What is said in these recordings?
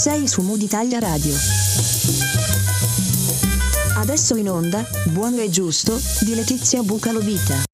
Sei su Mood Italia Radio. Adesso in onda, Buono e Giusto, di Letizia Bucalovita.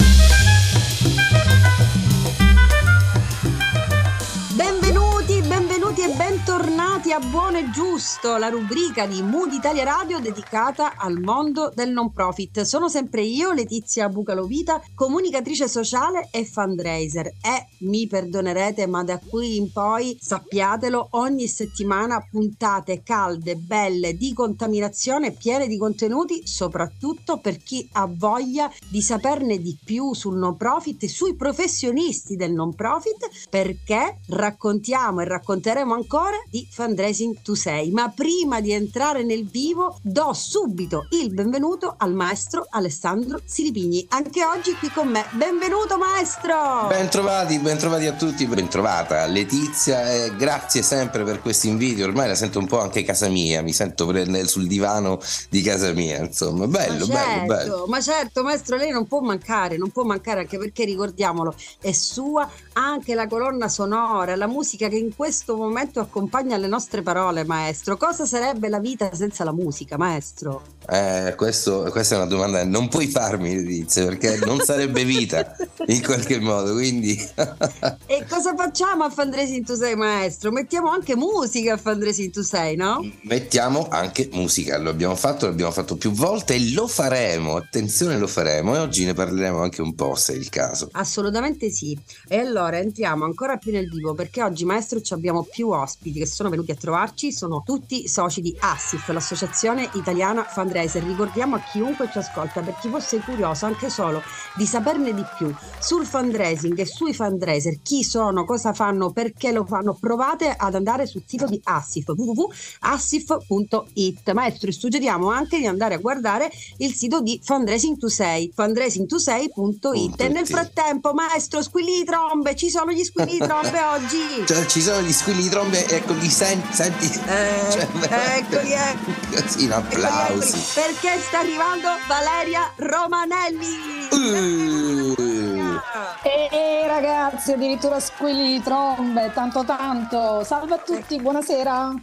Bentornati a Buono e Giusto, la rubrica di Mood Italia Radio dedicata al mondo del non profit. Sono sempre io, Letizia Bucalovita, comunicatrice sociale e fundraiser. E mi perdonerete, ma da qui in poi sappiatelo, ogni settimana puntate calde, belle, di contaminazione, piene di contenuti, soprattutto per chi ha voglia di saperne di più sul non profit sui professionisti del non profit, perché raccontiamo e racconteremo ancora di fundraising to say. Ma prima di entrare nel vivo, do subito il benvenuto al maestro Alessandro Silipigni. Anche oggi qui con me. Benvenuto maestro! Bentrovati, bentrovati a tutti, bentrovata Letizia e grazie sempre per questi inviti. Ormai la sento un po' anche casa mia, mi sento sul divano di casa mia, insomma. Bello, ma certo, bello, bello. Ma certo, maestro, lei non può mancare, non può mancare anche perché ricordiamolo, è sua anche la colonna sonora, la musica che in questo momento accompagna le nostre parole, maestro. Cosa sarebbe la vita senza la musica, maestro? Eh, questo, questa è una domanda che non puoi farmi, Letizia, perché non sarebbe vita in qualche modo, quindi... e cosa facciamo a Fundraising to Say, maestro? Mettiamo anche musica a Fundraising to Say, no? Mettiamo anche musica, lo abbiamo fatto, l'abbiamo fatto più volte e lo faremo, attenzione lo faremo e oggi ne parleremo anche un po' se è il caso. Assolutamente sì. E allora entriamo ancora più nel vivo perché oggi, maestro, ci abbiamo più ospiti che sono venuti a trovarci, sono tutti soci di ASSIF, l'Associazione Italiana Fundraiser. Ricordiamo a chiunque ci ascolta, per chi fosse curioso anche solo di saperne di più sul fundraising e sui fundraiser, chi sono, cosa fanno, perché lo fanno, provate ad andare sul sito di ASSIF, www.assif.it. Maestro, suggeriamo anche di andare a guardare il sito di Fundraising to Say, fundraising2sei.it. E nel frattempo, maestro, squilli di trombe, ci sono gli squilli di trombe oggi. Cioè, ci sono gli squilli di trombe, ecco, li senti, senti. Eh, cioè, eccoli, ecco. Così, in applausi. Eccoli, eccoli, perché sta arrivando Valeria Romanelli. Uh. Ehi ragazzi, addirittura squilli di trombe, tanto tanto. Salve a tutti, buonasera.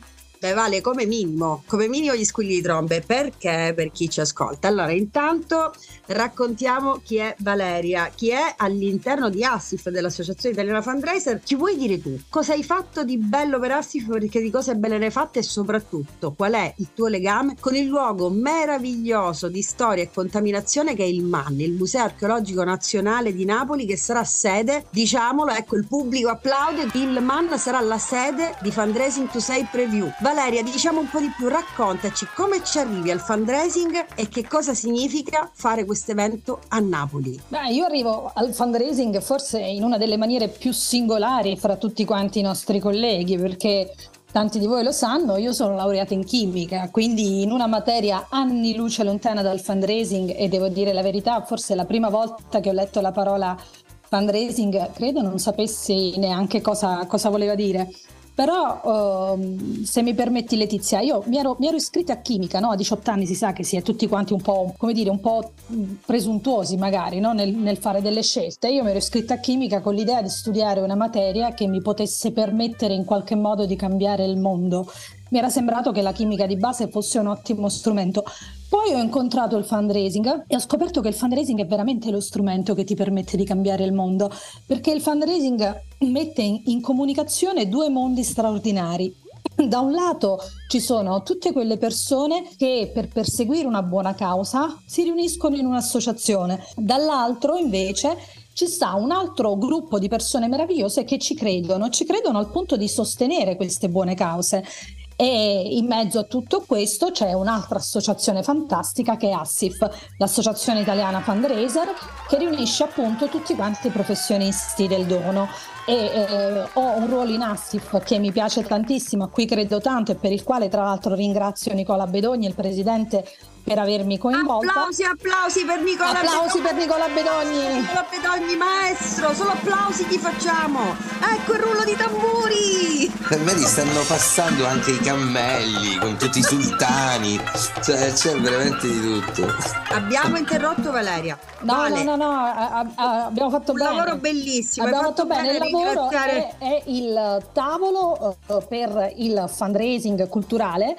Beh, vale come minimo, come minimo gli squilli di trombe, perché per chi ci ascolta. Allora, intanto raccontiamo chi è Valeria, chi è all'interno di Assif dell'Associazione Italiana Fundraiser. Ci vuoi dire tu cosa hai fatto di bello per Assif, perché di cose belle ne hai fatte e soprattutto qual è il tuo legame con il luogo meraviglioso di storia e contaminazione che è il MAN, il Museo Archeologico Nazionale di Napoli che sarà sede, diciamolo, ecco il pubblico applaude, il MAN sarà la sede di Fundraising to Say Preview. Valeria, diciamo un po' di più, raccontaci come ci arrivi al fundraising e che cosa significa fare questo evento a Napoli. Beh, io arrivo al fundraising forse in una delle maniere più singolari fra tutti quanti i nostri colleghi, perché tanti di voi lo sanno, io sono laureata in chimica, quindi in una materia anni luce lontana dal fundraising e devo dire la verità, forse la prima volta che ho letto la parola fundraising credo non sapessi neanche cosa, cosa voleva dire. Però uh, se mi permetti Letizia, io mi ero, mi ero iscritta a chimica, no? a 18 anni si sa che si è tutti quanti un po', come dire, un po' presuntuosi magari no? nel, nel, fare delle scelte. Io mi ero iscritta a chimica con l'idea di studiare una materia che mi potesse permettere in qualche modo di cambiare il mondo. Mi era sembrato che la chimica di base fosse un ottimo strumento. Poi ho incontrato il fundraising e ho scoperto che il fundraising è veramente lo strumento che ti permette di cambiare il mondo, perché il fundraising mette in, comunicazione due mondi straordinari. Da un lato ci sono tutte quelle persone che per perseguire una buona causa si riuniscono in un'associazione, dall'altro invece ci sta un altro gruppo di persone meravigliose che ci credono, ci credono al punto di sostenere queste buone cause e in mezzo a tutto questo c'è un'altra associazione fantastica che è ASSIF, l'Associazione Italiana Fundraiser, che riunisce appunto tutti quanti i professionisti del dono. E eh, ho un ruolo in ASSIF che mi piace tantissimo, a cui credo tanto e per il quale tra l'altro ringrazio Nicola Bedogni, il presidente per avermi coinvolta. Applausi, applausi per Nicola applausi Bedogni. per Nicola Bedogni. Nicola Bedogni, maestro, solo applausi ti facciamo. Ecco il rullo di tamburi. Vedi? Stanno passando anche i cammelli con tutti i sultani, cioè c'è veramente di tutto. Abbiamo interrotto Valeria. No, vale. no, no, no, a- a- abbiamo fatto Un bene. lavoro bellissimo. Abbiamo hai fatto bene, il bene a lavoro è, è il tavolo eh, per il fundraising culturale,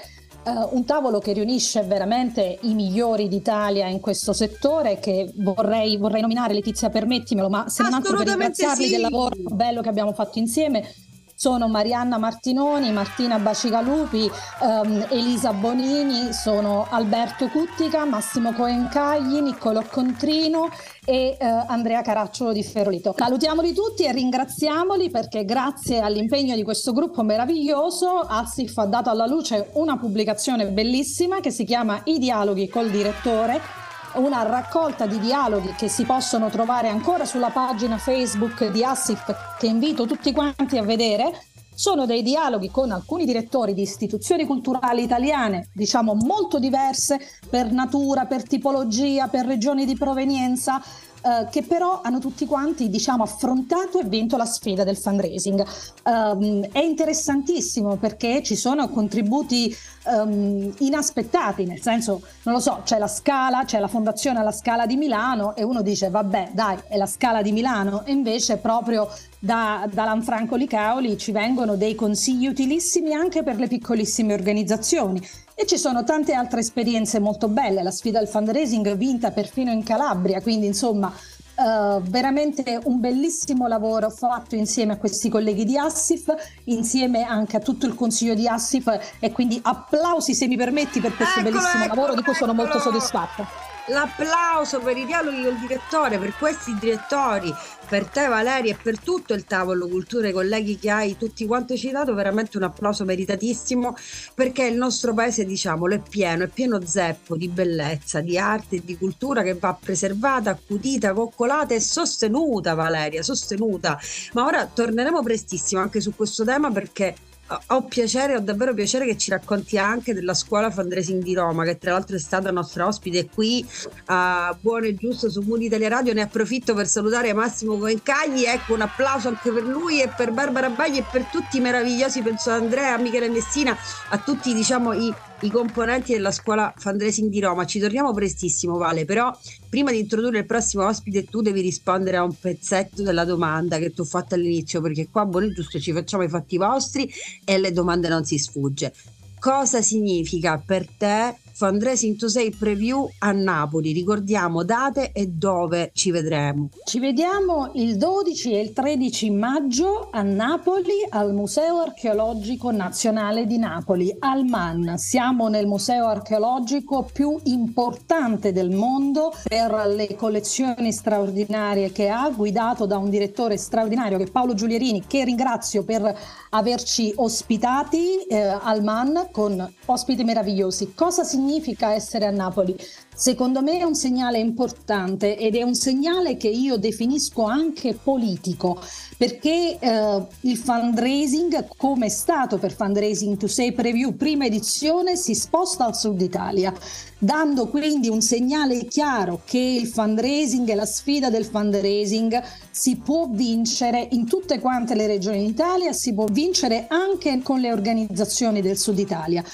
eh, un tavolo che riunisce veramente i migliori d'Italia in questo settore che vorrei, vorrei nominare, Letizia permettimelo, ma se non altro per ringraziarli sì. del lavoro bello che abbiamo fatto insieme. Sono Marianna Martinoni, Martina Bacigalupi, ehm, Elisa Bonini, sono Alberto Cuttica, Massimo Coencagli, Niccolò Contrino e eh, Andrea Caracciolo di Ferolito. Salutiamoli tutti e ringraziamoli perché grazie all'impegno di questo gruppo meraviglioso Assif ha dato alla luce una pubblicazione bellissima che si chiama I dialoghi col direttore una raccolta di dialoghi che si possono trovare ancora sulla pagina Facebook di Assif che invito tutti quanti a vedere. Sono dei dialoghi con alcuni direttori di istituzioni culturali italiane, diciamo molto diverse per natura, per tipologia, per regioni di provenienza, eh, che però hanno tutti quanti diciamo, affrontato e vinto la sfida del fundraising. Ehm, è interessantissimo perché ci sono contributi ehm, inaspettati, nel senso, non lo so, c'è la Scala, c'è la fondazione alla Scala di Milano e uno dice vabbè dai è la Scala di Milano e invece proprio da, da Lanfranco Licaoli ci vengono dei consigli utilissimi anche per le piccolissime organizzazioni. E ci sono tante altre esperienze molto belle, la sfida del fundraising vinta perfino in Calabria, quindi insomma eh, veramente un bellissimo lavoro fatto insieme a questi colleghi di Assif, insieme anche a tutto il consiglio di Assif. E quindi applausi se mi permetti per questo Eccolo, bellissimo eccolo, lavoro di cui sono molto soddisfatta. L'applauso per i dialoghi col direttore, per questi direttori, per te Valeria e per tutto il tavolo cultura, i colleghi che hai tutti quanti citato, veramente un applauso meritatissimo perché il nostro paese, diciamolo, è pieno, è pieno zeppo di bellezza, di arte e di cultura che va preservata, accudita, coccolata e sostenuta, Valeria, sostenuta. Ma ora torneremo prestissimo anche su questo tema perché ho- piacere, ho davvero piacere che ci racconti anche della scuola fundraising di Roma, che tra l'altro è stata nostra ospite qui a Buono e Giusto su Mood Italia Radio. Ne approfitto per salutare Massimo Coencagli. Ecco, un applauso anche per lui e per Barbara Bagli e per tutti i meravigliosi, penso ad Andrea, a Michele Messina, a tutti diciamo i, i componenti della scuola fundraising di Roma. Ci torniamo prestissimo, Vale, però prima di introdurre il prossimo ospite tu devi rispondere a un pezzetto della domanda che tu ho fatto all'inizio, perché qua Buono e Giusto ci facciamo i fatti vostri e alle domande non si sfugge. Cosa significa per te Fundraising to Say Preview a Napoli? Ricordiamo date e dove ci vedremo. Ci vediamo il 12 e il 13 maggio a Napoli al Museo Archeologico Nazionale di Napoli, al MAN. Siamo nel museo archeologico più importante del mondo per le collezioni straordinarie che ha, guidato da un direttore straordinario che è Paolo Giulierini, che ringrazio per averci ospitati eh, al MAN con ospiti meravigliosi. Cosa significa essere a Napoli? Secondo me è un segnale importante ed è un segnale che io definisco anche politico, perché eh, il fundraising, come è stato per Fundraising to Say Preview prima edizione, si sposta al sud Italia, dando quindi un segnale chiaro che il fundraising e la sfida del fundraising si può vincere in tutte quante le regioni d'Italia, si può vincere anche con le organizzazioni del sud Italia.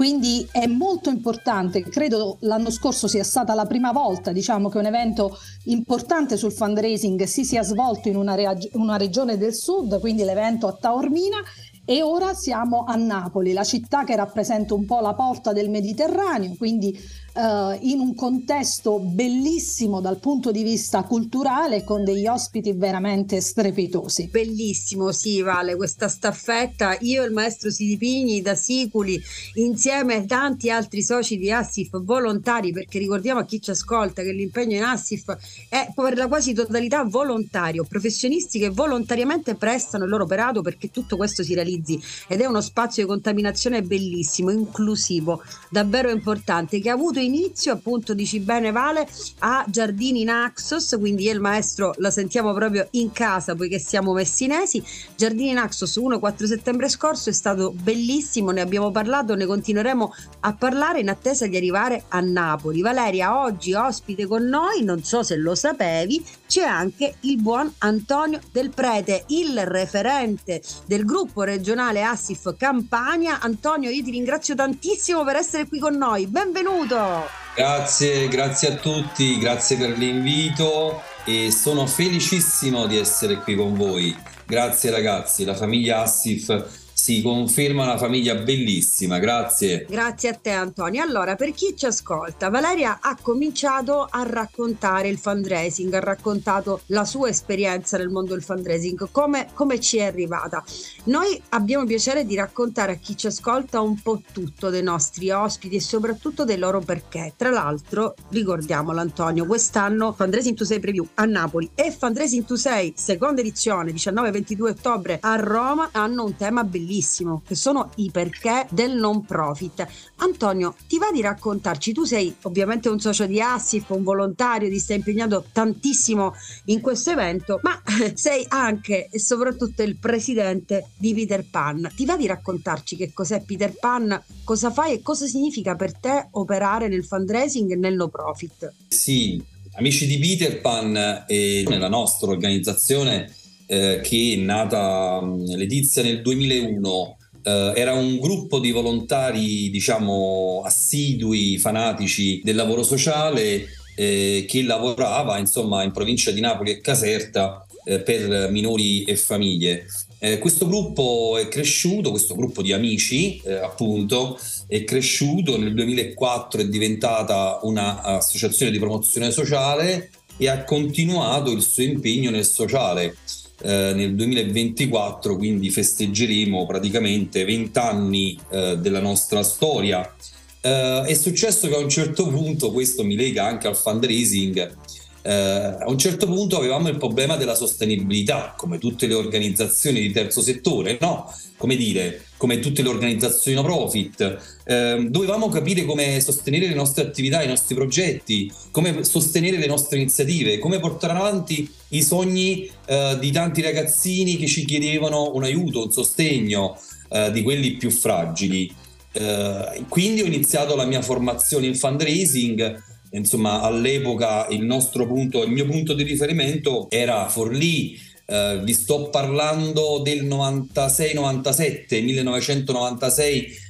Quindi è molto importante, credo l'anno scorso sia stata la prima volta diciamo, che un evento importante sul fundraising si sia svolto in una, rea- una regione del sud, quindi l'evento a Taormina e ora siamo a Napoli, la città che rappresenta un po' la porta del Mediterraneo, quindi eh, in un contesto bellissimo dal punto di vista culturale con degli ospiti veramente strepitosi. Bellissimo, sì, Vale, questa staffetta. Io e il maestro Sidipini da Siculi, insieme a tanti altri soci di Assif volontari, perché ricordiamo a chi ci ascolta che l'impegno in Assif è per la quasi totalità volontario, professionisti che volontariamente prestano il loro operato perché tutto questo si realizzi ed è uno spazio di contaminazione bellissimo, inclusivo, davvero importante, che ha avuto inizio, appunto, dici bene Vale, a Giardini Naxos, quindi io e il maestro la sentiamo proprio in casa poiché siamo messinesi. Giardini Naxos 1-4 settembre scorso è stato bellissimo, ne abbiamo parlato, ne continueremo a parlare in attesa di arrivare a Napoli. Valeria, oggi ospite con noi, non so se lo sapevi, c'è anche il buon Antonio Del Prete, il referente del gruppo regionale Assif Campania. Antonio, io ti ringrazio tantissimo per essere qui con noi. Benvenuto! Grazie, grazie a tutti, grazie per l'invito e sono felicissimo di essere qui con voi. Grazie ragazzi, la famiglia Assif si conferma una famiglia bellissima, grazie. Grazie a te Antonio. Allora, per chi ci ascolta, Valeria ha cominciato a raccontare il fundraising, ha raccontato la sua esperienza nel mondo del fundraising, come, come ci è arrivata. Noi abbiamo piacere di raccontare a chi ci ascolta un po' tutto dei nostri ospiti e soprattutto dei loro perché. Tra l'altro, ricordiamolo Antonio, quest'anno Fundraising to 6 Preview a Napoli e Fundraising to 6 seconda edizione 19-22 ottobre a Roma hanno un tema bellissimo bellissimo, che sono i perché del non profit. Antonio, ti va di raccontarci? Tu sei ovviamente un socio di Assif, un volontario, ti stai impegnando tantissimo in questo evento, ma sei anche e soprattutto il presidente di Peter Pan. Ti va di raccontarci che cos'è Peter Pan, cosa fai e cosa significa per te operare nel fundraising e nel no profit? Sì, amici di Peter Pan e nella nostra organizzazione eh, che è nata Letizia nel 2001. Eh, era un gruppo di volontari, diciamo, assidui, fanatici del lavoro sociale eh, che lavorava, insomma, in provincia di Napoli e Caserta eh, per minori e famiglie. Eh, questo gruppo è cresciuto, questo gruppo di amici, eh, appunto, è cresciuto nel 2004, è diventata un'associazione di promozione sociale e ha continuato il suo impegno nel sociale. Eh, nel 2024, quindi festeggeremo praticamente 20 anni eh, della nostra storia. Eh, è successo che a un certo punto, questo mi lega anche al fundraising, eh, a un certo punto avevamo il problema della sostenibilità, come tutte le organizzazioni di terzo settore, no? Come dire, come tutte le organizzazioni no profit. Eh, dovevamo capire come sostenere le nostre attività, i nostri progetti, come sostenere le nostre iniziative, come portare avanti i sogni eh, di tanti ragazzini che ci chiedevano un aiuto, un sostegno, eh, di quelli più fragili. Eh, quindi ho iniziato la mia formazione in fundraising insomma all'epoca il nostro punto, il mio punto di riferimento era Forlì, eh, vi sto parlando del 96-97,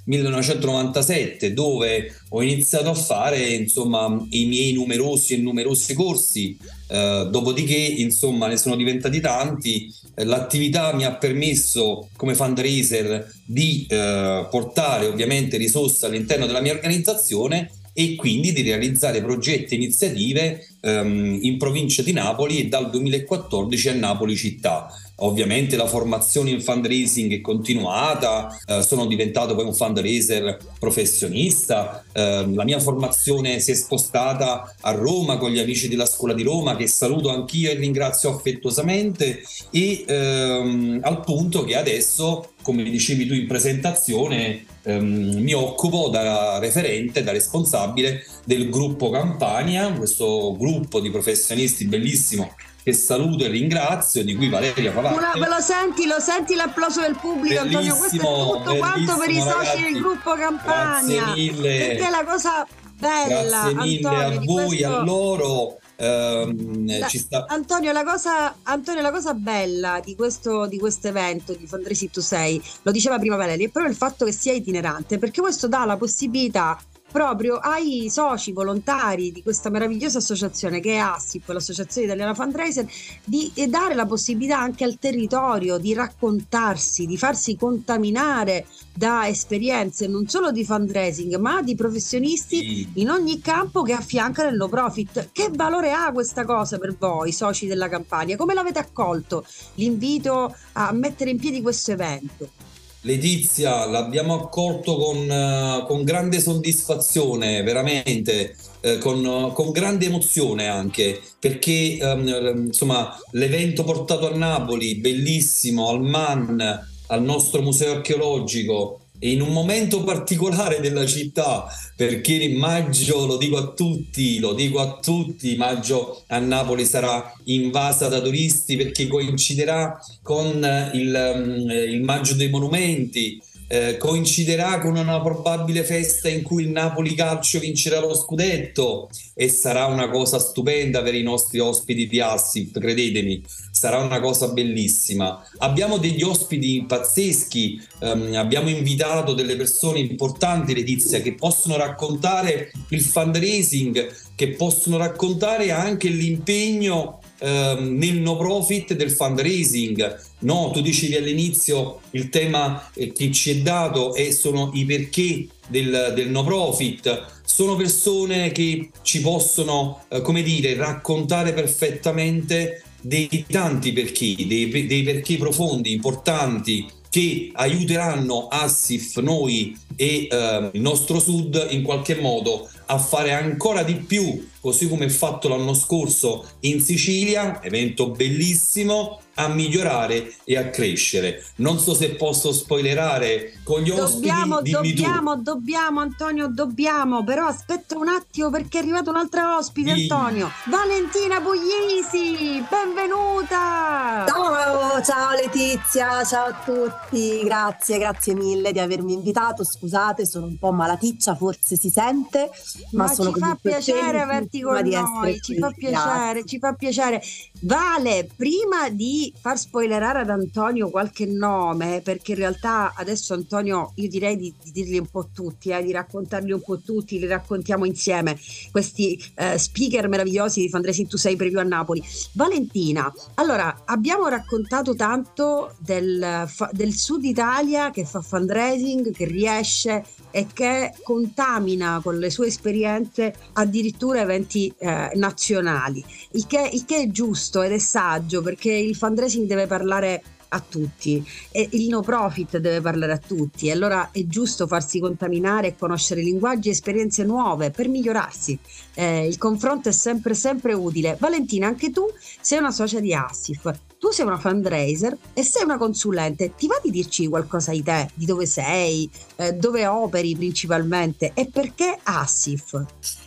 1996-1997, dove ho iniziato a fare insomma i miei numerosi e numerosi corsi. Eh, dopodiché, insomma, ne sono diventati tanti. Eh, l'attività mi ha permesso, come fundraiser, di eh, portare ovviamente risorse all'interno della mia organizzazione e quindi di realizzare progetti e iniziative um, in provincia di Napoli e dal 2014 a Napoli città. Ovviamente la formazione in fundraising è continuata, eh, sono diventato poi un fundraiser professionista, eh, la mia formazione si è spostata a Roma con gli amici della scuola di Roma che saluto anch'io e ringrazio affettuosamente e ehm, al punto che adesso, come dicevi tu in presentazione, ehm, mi occupo da referente, da responsabile del gruppo Campania, questo gruppo di professionisti bellissimo che saluto e ringrazio, di cui Valeria fa parte. Una, lo senti, lo senti l'applauso del pubblico, Antonio? Questo è tutto quanto per i soci del gruppo Campania. Grazie mille. Perché è la cosa bella, Grazie mille Antonio, a voi, questo... a loro. Um, la, sta... Antonio, la cosa, Antonio, la cosa bella di questo, di questo evento di Fondresi tu sei, lo diceva prima Valeria, è proprio il fatto che sia itinerante, perché questo dà la possibilità proprio ai soci volontari di questa meravigliosa associazione che è ASIP, l'Associazione Italiana Fundraiser, di dare la possibilità anche al territorio di raccontarsi, di farsi contaminare da esperienze non solo di fundraising ma di professionisti in ogni campo che affiancano il no profit. Che valore ha questa cosa per voi, soci della campagna? Come l'avete accolto l'invito a mettere in piedi questo evento? Letizia, l'abbiamo accolto con, uh, con grande soddisfazione, veramente, uh, con, con, grande emozione anche, perché um, insomma l'evento portato a Napoli, bellissimo, al MAN, al nostro museo archeologico, in un momento particolare della città, perché maggio, lo dico a tutti, lo dico a tutti, maggio a Napoli sarà invasa da turisti perché coinciderà con il, mm, il maggio dei monumenti, eh, coinciderà con una probabile festa in cui il Napoli Calcio vincerà lo scudetto e sarà una cosa stupenda per i nostri ospiti di Assif, credetemi, sarà una cosa bellissima. Abbiamo degli ospiti pazzeschi, um, abbiamo invitato delle persone importanti, Letizia, che possono raccontare il fundraising, che possono raccontare anche l'impegno ehm, nel no profit del fundraising. No, tu dicevi all'inizio il tema eh, che ci è dato e sono i perché del, del, no profit. Sono persone che ci possono, eh, come dire, raccontare perfettamente dei tanti perché, dei, dei perché profondi, importanti che aiuteranno Assif, noi e eh, il nostro Sud in qualche modo a fare ancora di più, così come fatto l'anno scorso in Sicilia, evento bellissimo, a migliorare e a crescere. Non so se posso spoilerare con gli dobbiamo, ospiti. Dobbiamo, tu. dobbiamo, Antonio, dobbiamo. Però aspetta un attimo perché è arrivato un'altra ospite, sì. Antonio. Valentina Puglisi, benvenuta! Ciao, ciao Letizia, ciao a tutti. Grazie, grazie mille di avermi invitato. Scusate, sono un po' malaticcia, forse si sente, ma, ma sono ci fa piacere averti con noi, ci fa piacere, ci fa piacere. Vale, prima di far spoilerare ad Antonio qualche nome, perché in realtà adesso Antonio io direi di, di dirli un po' tutti, eh, di raccontarli un po' tutti, li raccontiamo insieme, questi eh, speaker meravigliosi di Fundraising to Say Preview a Napoli. Valentina, allora abbiamo raccontato tanto del, del Sud Italia che fa fundraising, che riesce e che contamina con le sue esperienze addirittura eventi eh, nazionali, il che, il che è giusto ed è saggio perché il fundraising deve parlare a tutti e il no profit deve parlare a tutti. E allora è giusto farsi contaminare e conoscere linguaggi e esperienze nuove per migliorarsi. Eh, il confronto è sempre sempre utile. Valentina anche tu sei una socia di Assif tu sei una fundraiser e sei una consulente ti va di dirci qualcosa di te di dove sei eh, dove operi principalmente e perché Assif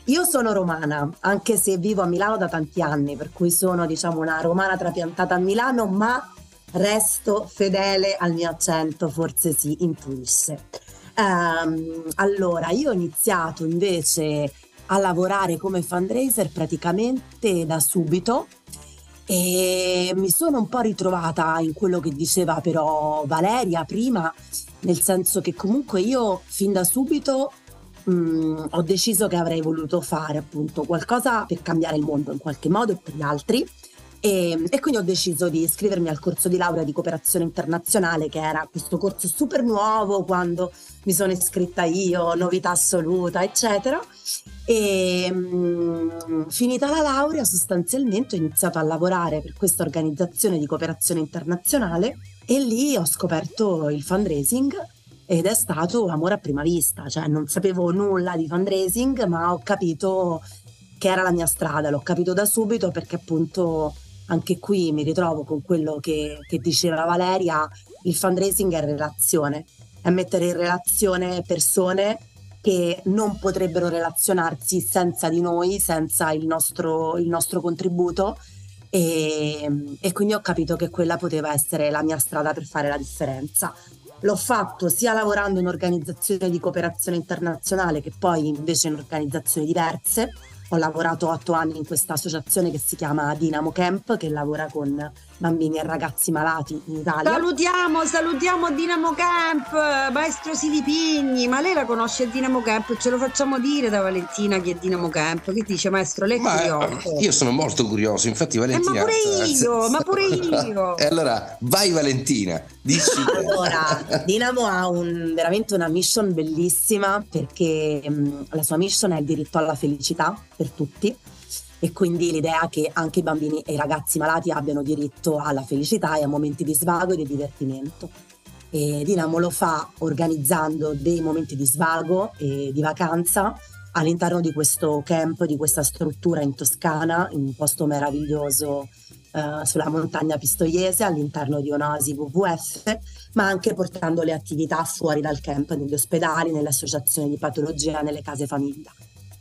io sono romana anche se vivo a Milano da tanti anni per cui sono diciamo una romana trapiantata a Milano ma resto fedele al mio accento, forse si intuisce. Um, allora, io ho iniziato invece a lavorare come fundraiser praticamente da subito e mi sono un po' ritrovata in quello che diceva però Valeria prima, nel senso che comunque io fin da subito mh, ho deciso che avrei voluto fare appunto qualcosa per cambiare il mondo in qualche modo e per gli altri e, e, quindi ho deciso di iscrivermi al corso di laurea di cooperazione internazionale, che era questo corso super nuovo quando mi sono iscritta io, novità assoluta, eccetera. E mh, finita la laurea, sostanzialmente ho iniziato a lavorare per questa organizzazione di cooperazione internazionale e lì ho scoperto il fundraising ed è stato amore a prima vista, cioè non sapevo nulla di fundraising, ma ho capito che era la mia strada, l'ho capito da subito perché appunto anche qui mi ritrovo con quello che, che diceva Valeria, il fundraising è relazione, è mettere in relazione persone che non potrebbero relazionarsi senza di noi, senza il nostro, il nostro contributo e, e, quindi ho capito che quella poteva essere la mia strada per fare la differenza. L'ho fatto sia lavorando in organizzazioni di cooperazione internazionale che poi invece in organizzazioni diverse ho lavorato otto anni in questa associazione che si chiama Dinamo Camp, che lavora con bambini e ragazzi malati in Italia. Salutiamo, salutiamo Dinamo Camp, maestro Silipigni, ma lei la conosce Dinamo Camp? Ce lo facciamo dire da Valentina che è Dinamo Camp. Che dice maestro? Lei è ma, curioso. Io sono molto curioso, infatti Valentina... Eh, ma pure io, ma pure io. e allora, vai Valentina, dici. allora, Dinamo ha un, veramente una mission bellissima perché um, la sua mission è il diritto alla felicità per tutti e quindi l'idea che anche i bambini e i ragazzi malati abbiano diritto alla felicità e a momenti di svago e di divertimento. E Dinamo lo fa organizzando dei momenti di svago e di vacanza all'interno di questo camp, di questa struttura in Toscana, in un posto meraviglioso eh, sulla montagna Pistoiese, all'interno di un'oasi WWF, ma anche portando le attività fuori dal camp, negli ospedali, nelle associazioni di patologia, nelle case famiglia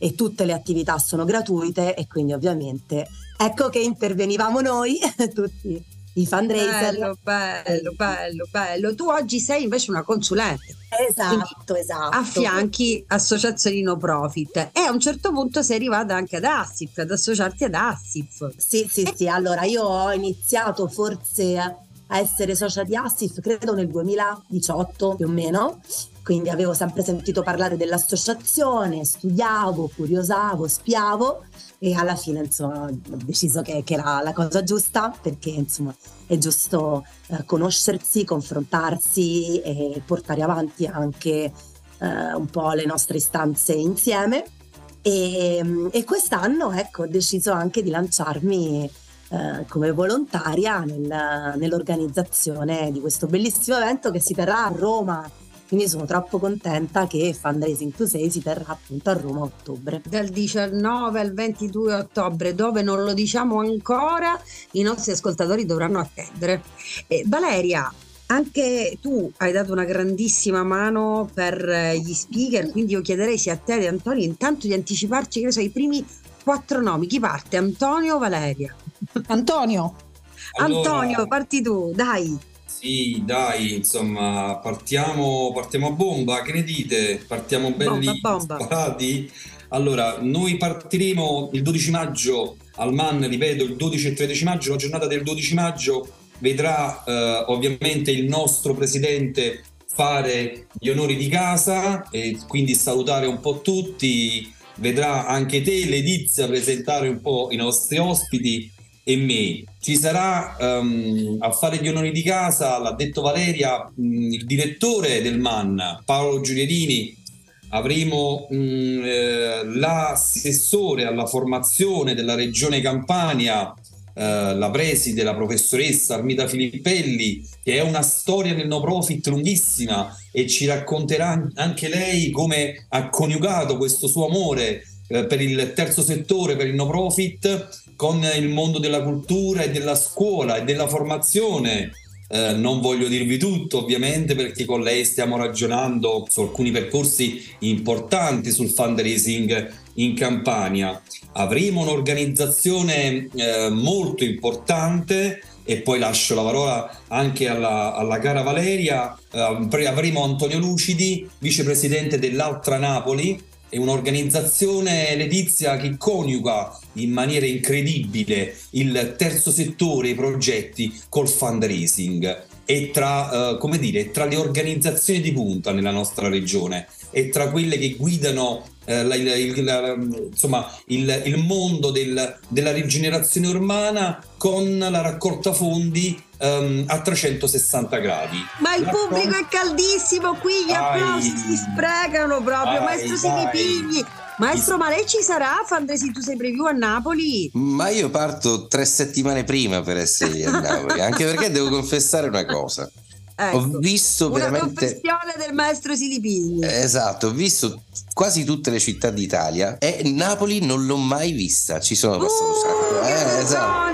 e tutte le attività sono gratuite e quindi ovviamente ecco che intervenivamo noi tutti i fundraiser. Bello, bello, bello, bello. Tu oggi sei invece una consulente. Esatto, esatto. Affianchi associazioni no profit e a un certo punto sei arrivata anche ad Assif, ad associarti ad Assif. Sì, sì, sì. Allora io ho iniziato forse a essere socia di Assif credo nel 2018 più o meno quindi avevo sempre sentito parlare dell'associazione, studiavo, curiosavo, spiavo e alla fine insomma ho deciso che, che era la cosa giusta perché insomma è giusto eh, conoscersi, confrontarsi e portare avanti anche eh, un po' le nostre istanze insieme. E, e quest'anno ecco ho deciso anche di lanciarmi eh, come volontaria nel, nell'organizzazione di questo bellissimo evento che si terrà a Roma quindi sono troppo contenta che Fundraising to Say si terrà appunto a Roma a ottobre. Dal 19 al 22 ottobre, dove non lo diciamo ancora, i nostri ascoltatori dovranno attendere. Eh, Valeria, anche tu hai dato una grandissima mano per eh, gli speaker, quindi io chiederei sia a te e Antonio intanto di anticiparci che ne so, i primi quattro nomi. Chi parte? Antonio o Valeria? Antonio. Allora... Antonio, parti tu, dai. Sì, dai, insomma, partiamo, partiamo a bomba, che ne dite? Partiamo belli bomba, bomba. sparati? Allora, noi partiremo il 12 maggio al MAN, ripeto, il 12 e 13 maggio, la giornata del 12 maggio vedrà eh, ovviamente il nostro presidente fare gli onori di casa e quindi salutare un po' tutti, vedrà anche te Letizia presentare un po' i nostri ospiti e me. Ci sarà um, a fare gli onori di casa, l'ha detto Valeria, um, il direttore del MAN, Paolo Giulierini. Avremo um, eh, l'assessore alla formazione della regione Campania, eh, la preside, la professoressa Armida Filippelli, che è una storia nel no profit lunghissima e ci racconterà anche lei come ha coniugato questo suo amore eh, per il terzo settore, per il no profit con il mondo della cultura e della scuola e della formazione. Eh, non voglio dirvi tutto ovviamente perché con lei stiamo ragionando su alcuni percorsi importanti sul fundraising in Campania. Avremo un'organizzazione eh, molto importante e poi lascio la parola anche alla, alla cara Valeria. Eh, avremo Antonio Lucidi, vicepresidente dell'Altra Napoli, è un'organizzazione Letizia che coniuga in maniera incredibile il terzo settore, i progetti col fundraising. E tra, come dire, tra le organizzazioni di punta nella nostra regione. E tra quelle che guidano eh, la, il, la, insomma, il, il mondo del, della rigenerazione urbana con la raccolta fondi um, a 360 gradi. Ma il Raccol- pubblico è caldissimo qui, gli applausi si sprecano proprio, ai, maestro Sinipigli. Maestro, ma lei ci sarà Fandresi tu sei preview a Napoli? Ma io parto tre settimane prima per essere lì a Napoli, anche perché devo confessare una cosa. Ecco, ho visto una veramente. confessione del maestro Silipini. Esatto, ho visto quasi tutte le città d'Italia e Napoli non l'ho mai vista. Ci sono passato uh, un sacco. Eh, esatto.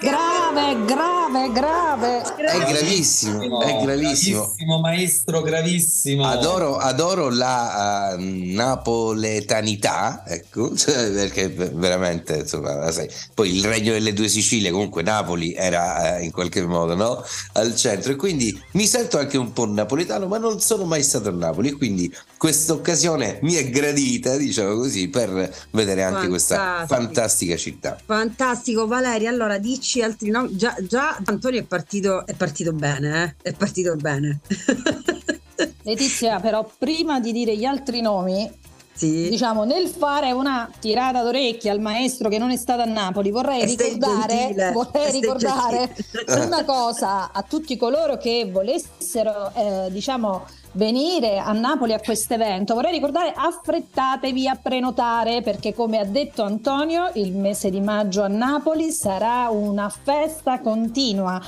Grave, grave, grave. È gravissimo, è gravissimo. Gravissimo, maestro, gravissimo. Adoro, adoro la uh, napoletanità, ecco, cioè, perché veramente, insomma, sai, poi il regno delle due Sicilie, comunque Napoli era uh, in qualche modo no? al centro e quindi mi sento anche un po' napoletano, ma non sono mai stato a Napoli, quindi questa occasione mi è gradita, diciamo così, per vedere anche Fantastico. questa fantastica città. Fantastico, Valeria. Allora, dici altri nomi. Già, già Antonio è partito, è partito bene, eh? è partito bene. Letizia, però, prima di dire gli altri nomi, sì. diciamo nel fare una tirata d'orecchie al maestro che non è stato a Napoli vorrei e ricordare, vorrei ricordare una cosa a tutti coloro che volessero eh, diciamo venire a Napoli a questo evento vorrei ricordare affrettatevi a prenotare perché come ha detto Antonio il mese di maggio a Napoli sarà una festa continua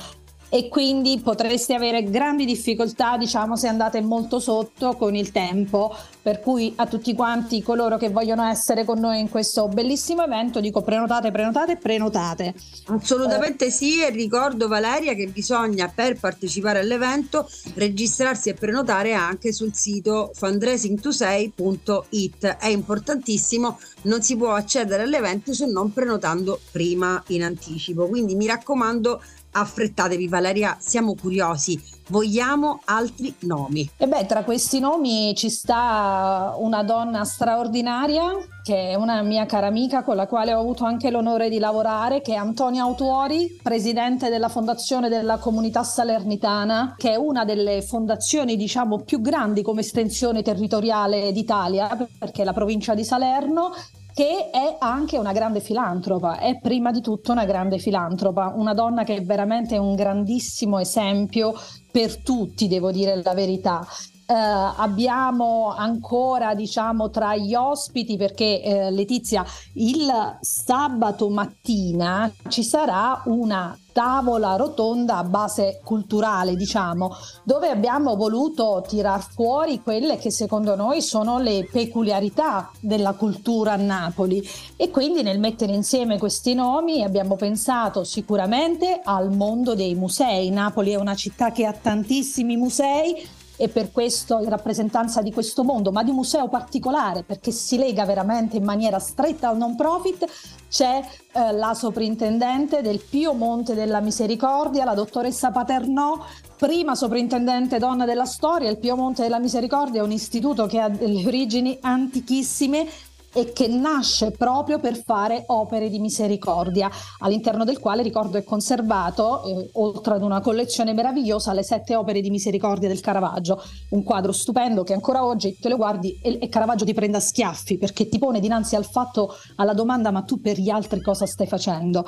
e quindi potreste avere grandi difficoltà, diciamo, se andate molto sotto con il tempo. Per cui a tutti quanti coloro che vogliono essere con noi in questo bellissimo evento, dico prenotate, prenotate, prenotate. Assolutamente eh. sì, e ricordo Valeria che bisogna per partecipare all'evento registrarsi e prenotare anche sul sito fundraising26.it. È importantissimo, non si può accedere all'evento se non prenotando prima in anticipo. Quindi mi raccomando affrettatevi Valeria, siamo curiosi, vogliamo altri nomi. E beh, tra questi nomi ci sta una donna straordinaria che è una mia cara amica con la quale ho avuto anche l'onore di lavorare, che è Antonia Autuori, presidente della Fondazione della Comunità Salernitana, che è una delle fondazioni, diciamo, più grandi come estensione territoriale d'Italia, perché è la provincia di Salerno che è anche una grande filantropa, è prima di tutto una grande filantropa, una donna che è veramente un grandissimo esempio per tutti, devo dire la verità. Uh, abbiamo ancora diciamo tra gli ospiti perché uh, Letizia il sabato mattina ci sarà una tavola rotonda a base culturale, diciamo, dove abbiamo voluto tirar fuori quelle che secondo noi sono le peculiarità della cultura a Napoli e quindi nel mettere insieme questi nomi abbiamo pensato sicuramente al mondo dei musei. Napoli è una città che ha tantissimi musei, e per questo in rappresentanza di questo mondo, ma di un museo particolare perché si lega veramente in maniera stretta al non profit, c'è eh, la soprintendente del Pio Monte della Misericordia, la dottoressa Paternò, prima soprintendente donna della storia. Il Pio Monte della Misericordia è un istituto che ha delle origini antichissime e che nasce proprio per fare opere di misericordia, all'interno del quale ricordo è conservato, eh, oltre ad una collezione meravigliosa, le sette opere di misericordia del Caravaggio, un quadro stupendo che ancora oggi te lo guardi e, e Caravaggio ti prende a schiaffi perché ti pone dinanzi al fatto, alla domanda ma tu per gli altri cosa stai facendo?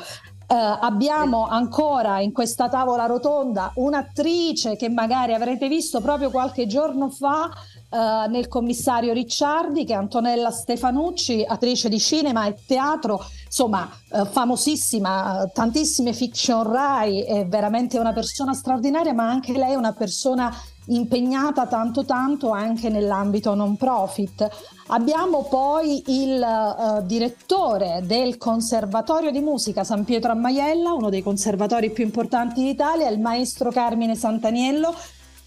Uh, abbiamo ancora in questa tavola rotonda un'attrice che magari avrete visto proprio qualche giorno fa uh, nel commissario Ricciardi, che è Antonella Stefanucci, attrice di cinema e teatro, insomma uh, famosissima, tantissime fiction Rai, è veramente una persona straordinaria, ma anche lei è una persona impegnata tanto tanto anche nell'ambito non profit. Abbiamo poi il uh, direttore del Conservatorio di Musica San Pietro a Maiella, uno dei conservatori più importanti d'Italia, il maestro Carmine Santaniello.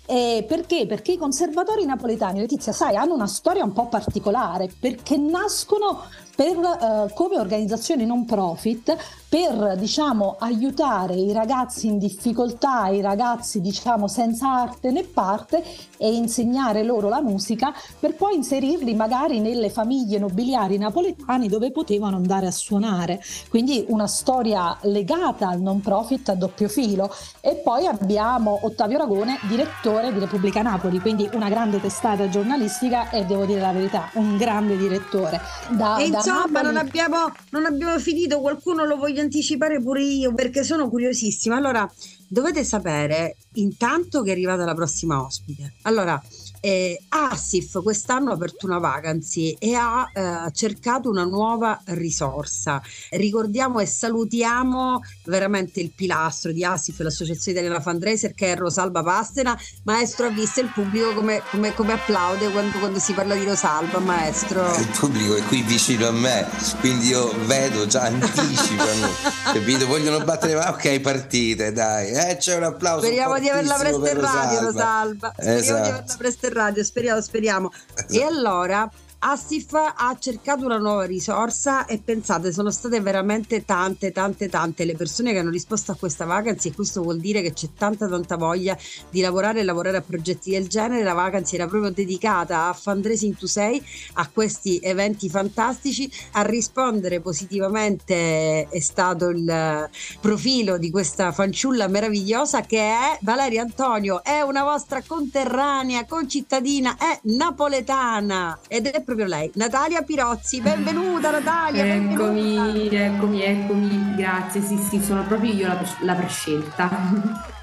E perché? Perché i conservatori napoletani, Letizia, sai, hanno una storia un po' particolare, perché nascono per, uh, come organizzazione non profit per diciamo, aiutare i ragazzi in difficoltà, i ragazzi diciamo, senza arte né parte e insegnare loro la musica per poi inserirli magari nelle famiglie nobiliari napoletane dove potevano andare a suonare. Quindi una storia legata al non profit a doppio filo. E poi abbiamo Ottavio Ragone, direttore di Repubblica Napoli, quindi una grande testata giornalistica e devo dire la verità, un grande direttore. Da, e insomma non abbiamo, non abbiamo finito, qualcuno lo voglio anticipare pure io perché sono curiosissima. Allora, dovete sapere intanto che è arrivata la prossima ospite. Allora, eh, Assif quest'anno ha aperto una vacancy e ha eh, cercato una nuova risorsa. Ricordiamo e salutiamo veramente il pilastro di Assif, l'associazione italiana fundraiser che è Rosalba Pastena. Maestro, ha visto il pubblico come, come, come applaude quando, quando, si parla di Rosalba, maestro? Il pubblico è qui vicino a me, quindi io vedo già anticipano, capito? Vogliono battere, ma ok, partite, dai, eh, c'è un applauso. Speriamo di averla presta in radio, Rosalba. Speriamo esatto. di averla presta in radio, speriamo, speriamo. Esatto. E allora Assif ha cercato una nuova risorsa e pensate, sono state veramente tante, tante, tante le persone che hanno risposto a questa vacanza e questo vuol dire che c'è tanta, tanta voglia di lavorare e lavorare a progetti del genere. La vacanza era proprio dedicata a fundraising to say, a questi eventi fantastici. A rispondere positivamente è stato il profilo di questa fanciulla meravigliosa che è Valeria Antonio, è una vostra conterranea, concittadina, è napoletana ed è proprio lei, Natalia Pirozzi. Benvenuta Natalia. Eccomi, benvenuta. eccomi, eccomi, grazie. Sì, sì, sono proprio io la, la prescelta.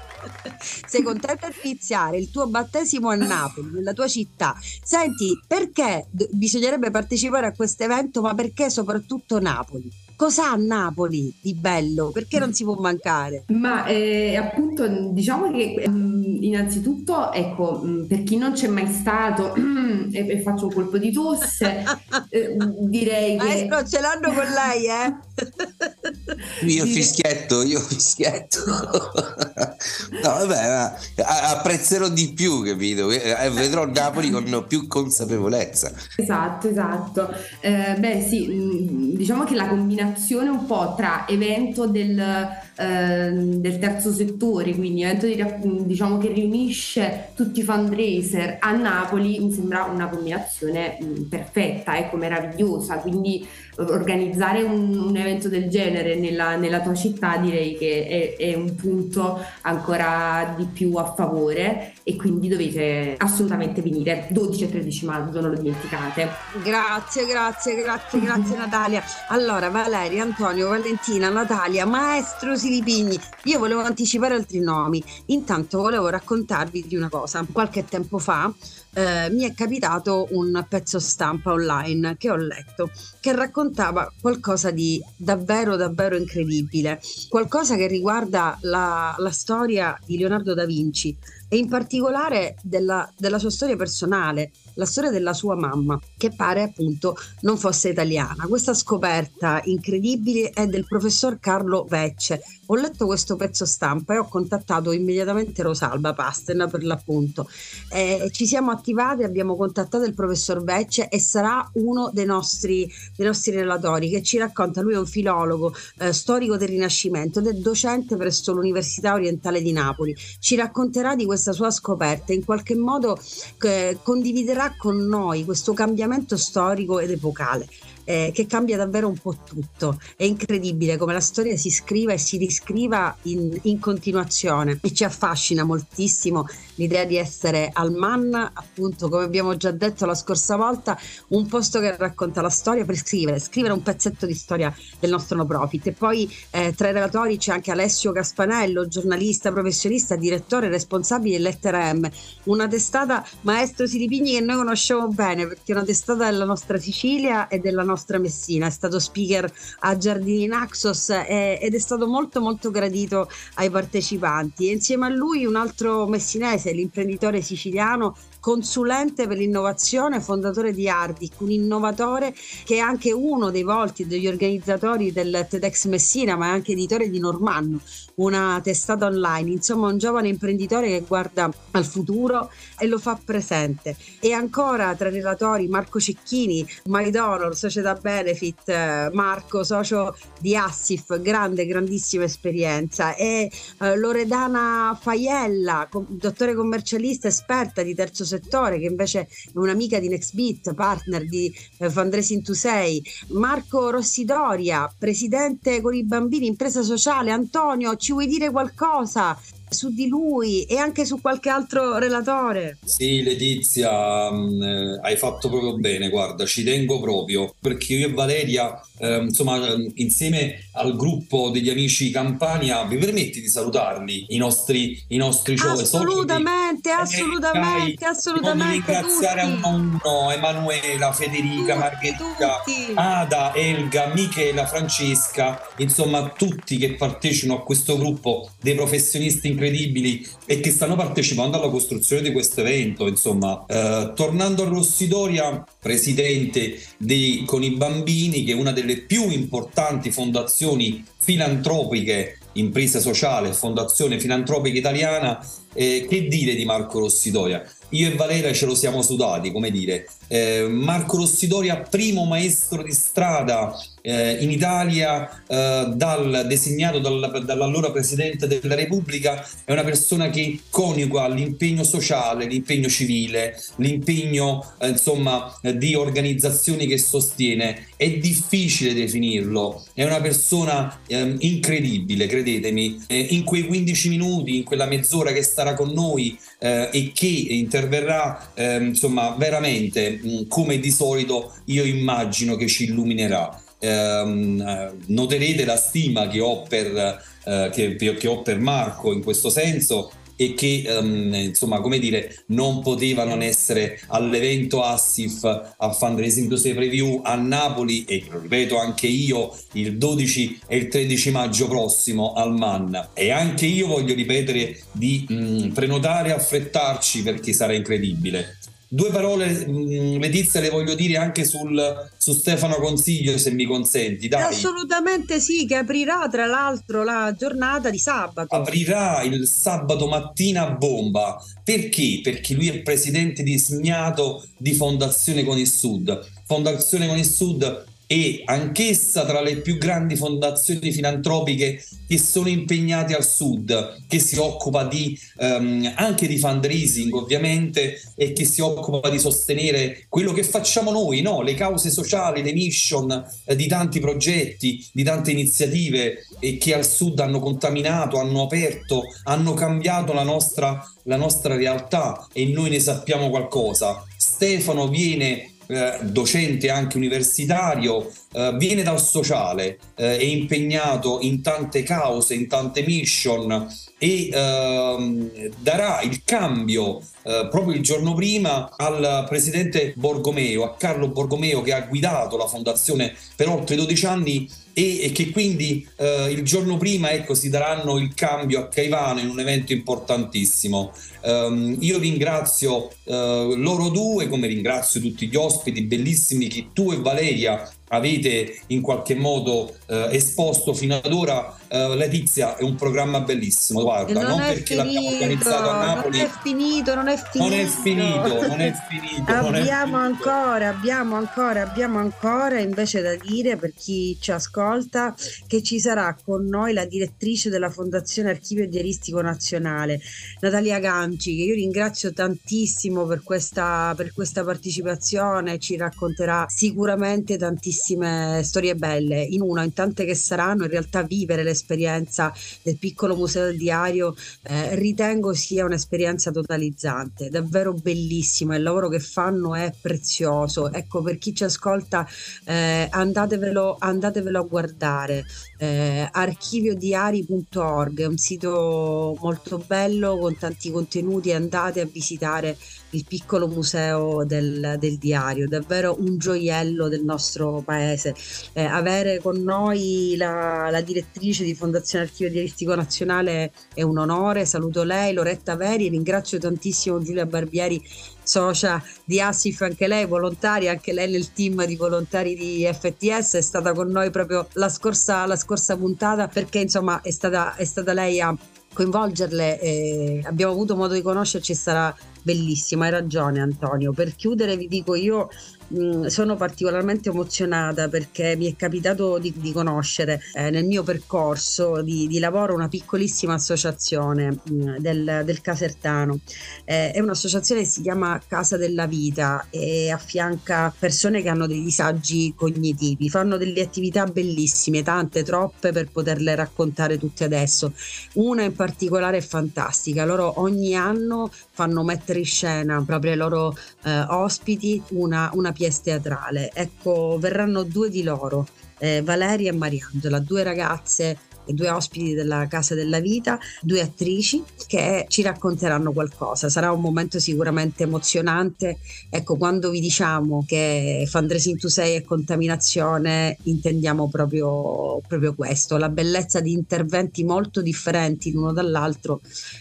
Sei contenta di iniziare il tuo battesimo a Napoli, nella tua città. Senti, perché bisognerebbe partecipare a questo evento, ma perché soprattutto Napoli? Cos'ha Napoli di bello? Perché non si può mancare? Ma eh, appunto diciamo che mm, innanzitutto, ecco, mm, per chi non c'è mai stato e, e faccio un colpo di tosse, eh, direi Maestro, che... ce l'hanno con lei, eh? Io fischietto, io fischietto. no, vabbè, apprezzerò di più, capito? Eh, vedrò Napoli con più consapevolezza. Esatto, esatto. Eh, beh, sì, mm, diciamo che la combinazione un po' tra evento del, eh, del terzo settore, quindi evento di, diciamo che riunisce tutti i fundraiser a Napoli, mi sembra una combinazione mm, perfetta, ecco, meravigliosa. Quindi organizzare un, un evento del genere nella, nella, tua città direi che è, è, un punto ancora di più a favore e quindi dovete assolutamente venire 12 e 13 maggio, non lo dimenticate. Grazie, grazie, grazie, grazie Natalia. Allora Valeria, Antonio, Valentina, Natalia, Maestro Silipigni, io volevo anticipare altri nomi, intanto volevo raccontarvi di una cosa. Qualche tempo fa eh, mi è capitato un pezzo stampa online che ho letto che raccontava qualcosa di davvero davvero incredibile, qualcosa che riguarda la, la storia di Leonardo da Vinci e in particolare della, della sua storia personale, la storia della sua mamma, che pare appunto non fosse italiana. Questa scoperta incredibile è del professor Carlo Vecce. Ho letto questo pezzo stampa e ho contattato immediatamente Rosalba Pasten per l'appunto. Eh, ci siamo attivati, abbiamo contattato il professor Vecce e sarà uno dei nostri, dei nostri relatori che ci racconta, lui è un filologo eh, storico del Rinascimento ed è docente presso l'Università Orientale di Napoli. Ci racconterà di questa sua scoperta, in qualche modo eh, condividerà con noi questo cambiamento storico ed epocale eh, che cambia davvero un po' tutto. È incredibile come la storia si scriva e si riscriva in, in continuazione e ci affascina moltissimo l'idea di essere al MAN, appunto come abbiamo già detto la scorsa volta, un posto che racconta la storia per scrivere, scrivere un pezzetto di storia del nostro no profit. E poi eh, tra i relatori c'è anche Alessio Caspanello, giornalista, professionista, direttore responsabile Lettera M, una testata maestro Silipigni che noi conosciamo bene perché è una testata della nostra Sicilia e della nostra nostra Messina, è stato speaker a Giardini Naxos e, ed è stato molto molto gradito ai partecipanti. E insieme a lui un altro messinese, l'imprenditore siciliano consulente per l'innovazione, fondatore di Ardic, un innovatore che è anche uno dei volti degli organizzatori del TEDx Messina, ma è anche editore di Normanno, una testata online, insomma un giovane imprenditore che guarda al futuro e lo fa presente. E ancora tra i relatori Marco Cecchini, McDonald's, Società Benefit, eh, Marco, socio di Assif, grande, grandissima esperienza, e eh, Loredana Faiella, dottore commercialista, esperta di terzo settore, che invece è un'amica di Nextbit, partner di eh, Fundraising to Say, Marco Rossidoria, presidente con i bambini, impresa sociale, Antonio, ci vuoi dire qualcosa? su di lui e anche su qualche altro relatore. Sì, Letizia, mm, eh, hai fatto proprio bene, guarda, ci tengo proprio perché io e Valeria, eh, insomma, insieme al gruppo degli amici Campania, vi permetti di salutarli, i nostri, i nostri show? Assolutamente, assolutamente, assolutamente. ringraziare tutti. a uno Emanuela, Federica, tutti, Margherita, tutti. Ada, Elga, Michela, Francesca, insomma tutti che partecipano a questo gruppo dei professionisti in incredibili e che stanno partecipando alla costruzione di questo evento. Insomma, eh, tornando a Rossidoria, presidente di Con i Bambini, che è una delle più importanti fondazioni filantropiche, impresa sociale, fondazione filantropica italiana, eh, che dire di Marco Rossidoria? Io e Valeria ce lo siamo sudati, come dire. Eh, Marco Rossidoria, primo maestro di strada eh, in Italia, eh, dal, designato dal, dall'allora Presidente della Repubblica, è una persona che coniuga l'impegno sociale, l'impegno civile, l'impegno eh, insomma, di organizzazioni che sostiene. È difficile definirlo, è una persona ehm, incredibile, credetemi. Eh, in quei 15 minuti, in quella mezz'ora che starà con noi eh, e che interverrà ehm, insomma veramente mh, come di solito io immagino che ci illuminerà ehm, noterete la stima che ho, per, eh, che, che ho per Marco in questo senso e che um, insomma come dire non poteva non essere all'evento Assif a Fundraising Tuesday Preview a Napoli e lo ripeto anche io il 12 e il 13 maggio prossimo al MAN e anche io voglio ripetere di mh, prenotare affrettarci perché sarà incredibile Due parole, mh, Letizia, le voglio dire anche sul, su Stefano Consiglio, se mi consenti. Dai. Assolutamente sì, che aprirà tra l'altro la giornata di sabato. Aprirà il sabato mattina a bomba. Perché? Perché lui è presidente designato di Fondazione con il Sud. Fondazione con il Sud e anch'essa tra le più grandi fondazioni filantropiche che sono impegnate al sud, che si occupa di, um, anche di fundraising ovviamente e che si occupa di sostenere quello che facciamo noi, no? le cause sociali, le mission eh, di tanti progetti, di tante iniziative e che al sud hanno contaminato, hanno aperto, hanno cambiato la nostra, la nostra realtà e noi ne sappiamo qualcosa. Stefano viene eh, docente anche universitario, eh, viene dal sociale, eh, è impegnato in tante cause, in tante mission e ehm, darà il cambio eh, proprio il giorno prima al presidente Borgomeo, a Carlo Borgomeo che ha guidato la fondazione per oltre 12 anni e, e che quindi eh, il giorno prima ecco, si daranno il cambio a Caivano in un evento importantissimo. Um, io ringrazio uh, loro due, come ringrazio tutti gli ospiti bellissimi che tu e Valeria avete in qualche modo eh, esposto fino ad ora. Eh, Letizia è un programma bellissimo, guarda, non, non perché finito, l'abbiamo organizzato a Napoli. Non è finito, non è finito. Non è finito, non è finito. abbiamo è finito. ancora, abbiamo ancora, abbiamo ancora invece da dire per chi ci ascolta che ci sarà con noi la direttrice della Fondazione Archivio Diaristico Nazionale, Natalia Ganci, che io ringrazio tantissimo per questa, per questa partecipazione, ci racconterà sicuramente tantissime storie belle, in una, in tante che saranno, in realtà vivere l'esperienza del piccolo museo del diario eh, ritengo sia un'esperienza totalizzante, davvero bellissima, il lavoro che fanno è prezioso, ecco per chi ci ascolta eh, andatevelo, andatevelo a guardare, eh, archiviodiari.org è un sito molto bello con tanti contenuti, andate a visitare il piccolo museo del, del diario, davvero un gioiello del nostro paese. Eh, avere con noi la, la, direttrice di Fondazione Archivio Diaristico Nazionale è un onore, saluto lei, Loretta Veri, ringrazio tantissimo Giulia Barbieri socia di Assif, anche lei volontaria, anche lei nel team di volontari di FTS, è stata con noi proprio la scorsa, la scorsa puntata perché insomma è stata, è stata lei a coinvolgerle, eh, abbiamo avuto modo di conoscerci, sarà bellissimo, hai ragione Antonio. Per chiudere vi dico io mh, sono particolarmente emozionata perché mi è capitato di, di conoscere eh, nel mio percorso di, di, lavoro una piccolissima associazione mh, del, del, Casertano. Eh, è un'associazione che si chiama Casa della Vita e affianca persone che hanno dei disagi cognitivi, fanno delle attività bellissime, tante, troppe per poterle raccontare tutte adesso. Una in particolare è fantastica, loro ogni anno fanno mettere in scena proprio i loro eh, ospiti una, una pièce teatrale. Ecco, verranno due di loro, eh, Valeria e Mariangela, due ragazze due ospiti della Casa della Vita, due attrici che ci racconteranno qualcosa. Sarà un momento sicuramente emozionante. Ecco, quando vi diciamo che Fundraising to 6 è contaminazione, intendiamo proprio, proprio questo, la bellezza di interventi molto differenti l'uno dall'altro,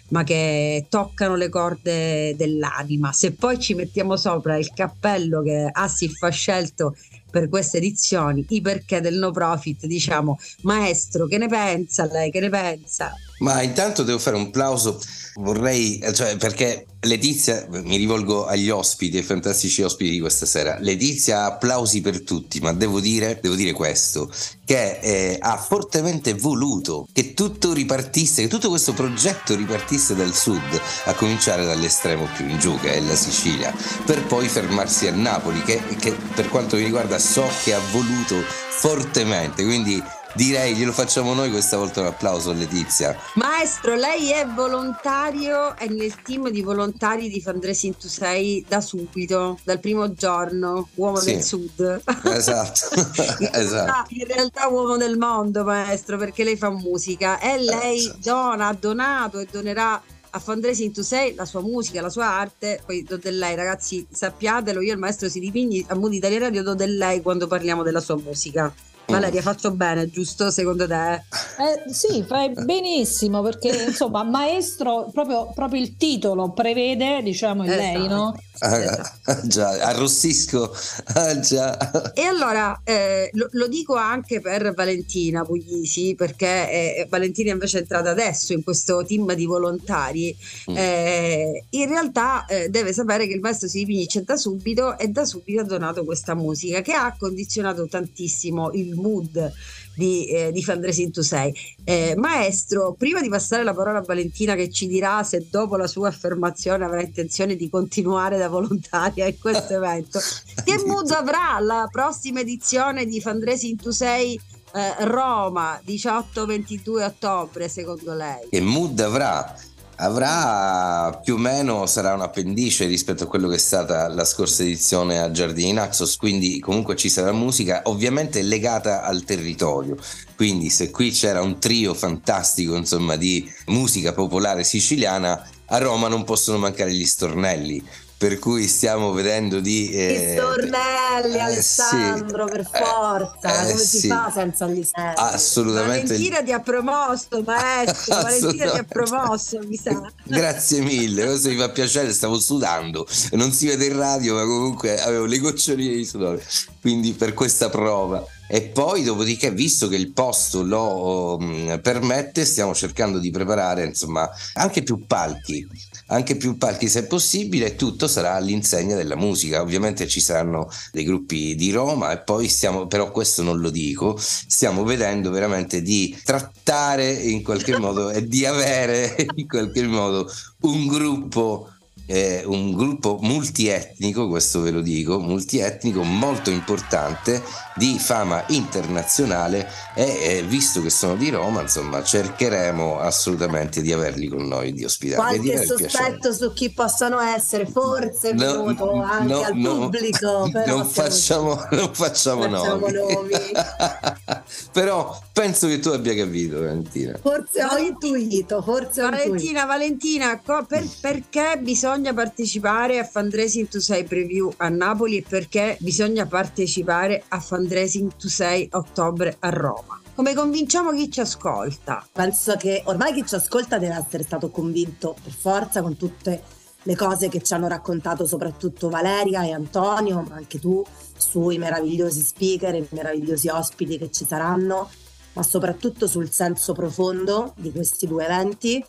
ma che toccano le corde dell'anima. Se poi ci mettiamo sopra il cappello che Assif ha scelto per queste edizioni, i perché del no profit, diciamo, maestro, che ne pensa lei, che ne pensa? Ma intanto devo fare un plauso, vorrei, cioè perché Letizia, mi rivolgo agli ospiti, ai fantastici ospiti di questa sera, Letizia applausi per tutti, ma devo dire, devo dire questo, che eh, ha fortemente voluto che tutto ripartisse, che tutto questo progetto ripartisse dal sud, a cominciare dall'estremo più in giù, che è la Sicilia, per poi fermarsi a Napoli, che, che per quanto mi riguarda so che ha voluto fortemente, quindi Direi glielo facciamo noi questa volta un applauso a Letizia. Maestro, lei è volontario, è nel team di volontari di Fundraising to 6 da subito, dal primo giorno, uomo sì. del sud. Esatto. in, esatto. Realtà, in realtà uomo del mondo, maestro, perché lei fa musica e lei esatto. dona, ha donato e donerà a Fundraising to 6 la sua musica, la sua arte, poi do del lei ragazzi sappiatelo, io e il maestro Silipigni a Mood Italia Radio do del lei quando parliamo della sua musica Valeria, faccio bene, giusto secondo te? Eh, sì, fai benissimo perché insomma, maestro, proprio, proprio il titolo prevede, diciamo, in esatto. lei, no? Ah, già, arrossisco. Ah, già. E allora eh, lo, lo, dico anche per Valentina Puglisi, perché eh, Valentina invece è entrata adesso in questo team di volontari. Mm. Eh, in realtà eh, deve sapere che il maestro Silvini c'è da subito e da subito ha donato questa musica che ha condizionato tantissimo il mood di, eh, di Fandresi in Tu Sei. Eh, maestro, prima di passare la parola a Valentina che ci dirà se dopo la sua affermazione avrà intenzione di continuare da volontaria in questo evento, che mood avrà la prossima edizione di Fandresi in Tu Sei eh, Roma 18-22 ottobre secondo lei? Che mood avrà? Avrà più o meno sarà un appendice rispetto a quello che è stata la scorsa edizione a Giardini Naxos, quindi comunque ci sarà musica ovviamente legata al territorio. Quindi se qui c'era un trio fantastico insomma di musica popolare siciliana, a Roma non possono mancare gli stornelli per cui stiamo vedendo di... Eh, stornelli, eh, Alessandro, sì, per forza, eh, come sì. si fa senza gli stornelli? Assolutamente. Valentina ti ha promosso, maestro, Valentina ti ha promosso, mi sa. Grazie mille, questo mi fa piacere, stavo sudando, non si vede in radio, ma comunque avevo le goccioline di sudore, quindi per questa prova. E poi, dopodiché, visto che il posto lo um, permette, stiamo cercando di preparare insomma anche più palchi anche più palchi se possibile e tutto sarà all'insegna della musica. Ovviamente ci saranno dei gruppi di Roma e poi stiamo, però questo non lo dico, stiamo vedendo veramente di trattare in qualche modo e di avere in qualche modo un gruppo eh, un gruppo multietnico, questo ve lo dico, multietnico molto importante di fama internazionale e eh, visto che sono di Roma, insomma, cercheremo assolutamente di averli con noi, di ospitare. Qualche sospetto su chi possano essere, forse no, venuto anche no, al no, pubblico, però non facciamo, non facciamo, facciamo nomi. nomi. però penso che tu abbia capito, Valentina. Forse ho intuito, forse Valentina, ho intuito. Valentina, per, perché bisogna bisogna partecipare a Fundraising to 6 Preview a Napoli e perché bisogna partecipare a Fundraising to 6 Ottobre a Roma? Come convinciamo chi ci ascolta? Penso che ormai chi ci ascolta deve essere stato convinto per forza con tutte le cose che ci hanno raccontato soprattutto Valeria e Antonio, ma anche tu, sui meravigliosi speaker e i meravigliosi ospiti che ci saranno, ma soprattutto sul senso profondo di questi due eventi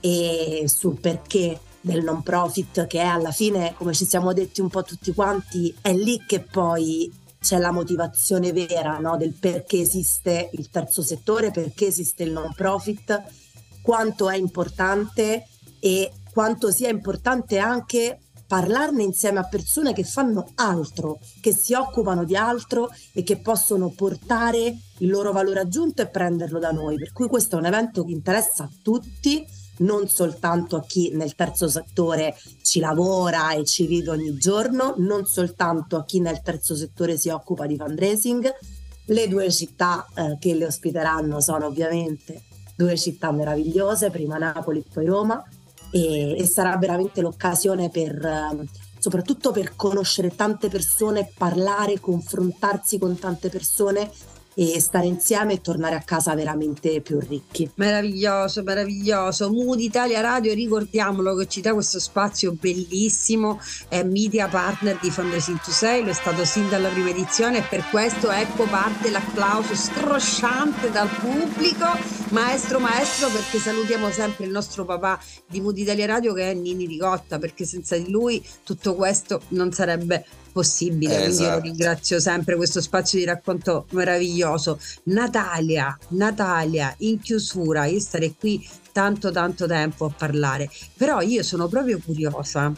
e sul perché del non profit che è alla fine, come ci siamo detti un po' tutti quanti, è lì che poi c'è la motivazione vera no? del perché esiste il terzo settore, perché esiste il non profit, quanto è importante e quanto sia importante anche parlarne insieme a persone che fanno altro, che si occupano di altro e che possono portare il loro valore aggiunto e prenderlo da noi. Per cui questo è un evento che interessa a tutti non soltanto a chi nel terzo settore ci lavora e ci vive ogni giorno, non soltanto a chi nel terzo settore si occupa di fundraising. Le due città eh, che le ospiteranno sono ovviamente due città meravigliose, prima Napoli e poi Roma, e, e sarà veramente l'occasione per... Eh, soprattutto per conoscere tante persone, parlare, confrontarsi con tante persone e stare insieme e tornare a casa veramente più ricchi. Meraviglioso, meraviglioso. Mood Italia Radio, ricordiamolo che ci dà questo spazio bellissimo, è media partner di Fundraising to Sei, lo è stato sin dalla prima edizione e per questo ecco parte l'applauso strosciante dal pubblico. Maestro, maestro, perché salutiamo sempre il nostro papà di Mood Italia Radio che è Nini Ricotta, perché senza di lui tutto questo non sarebbe possibile, esatto. quindi io esatto. ringrazio sempre questo spazio di racconto meraviglioso. Natalia, Natalia, in chiusura, io starei qui tanto tanto tempo a parlare, però io sono proprio curiosa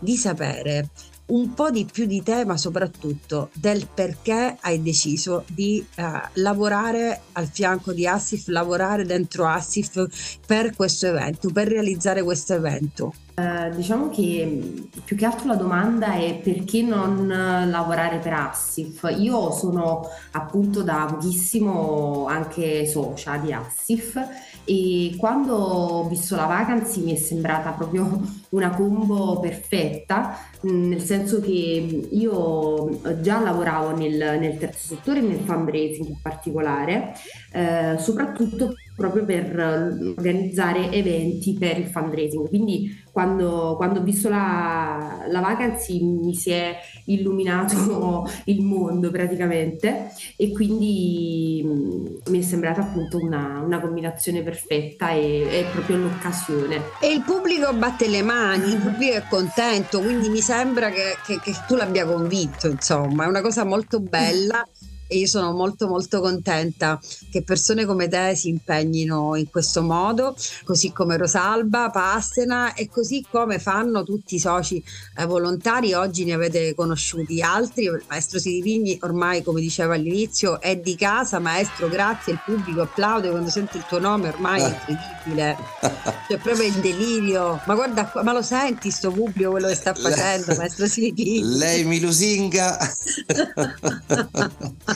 di sapere un po' di più di te, ma soprattutto del perché hai deciso di uh, lavorare al fianco di Assif, lavorare dentro Assif per questo evento, per realizzare questo evento. Uh, diciamo che mm, più che altro la domanda è perché non lavorare per Assif. Io sono appunto da pochissimo anche socia di Assif e quando ho visto la vacancy mi è sembrata proprio una combo perfetta, mm, nel senso che io già lavoravo nel, nel terzo settore, nel fundraising in particolare, eh, soprattutto proprio per organizzare eventi per il fundraising. Quindi quando, quando ho visto la, la vacancy mi si è illuminato il mondo praticamente e quindi mm, mi è sembrata appunto una, una combinazione perfetta e è proprio l'occasione. E il pubblico batte le mani, il pubblico è contento, quindi mi sembra che, che, che tu l'abbia convinto, insomma, è una cosa molto bella e io sono molto molto contenta che persone come te si impegnino in questo modo, così come Rosalba, Pastena e così come fanno tutti i soci eh, volontari. Oggi ne avete conosciuti altri, il maestro Sirivigni ormai come diceva all'inizio è di casa, maestro grazie, il pubblico applaude quando sente il tuo nome, ormai è incredibile, cioè proprio in delirio, ma guarda, ma lo senti sto pubblico quello che sta facendo, maestro Sirivigni? Lei mi lusinga.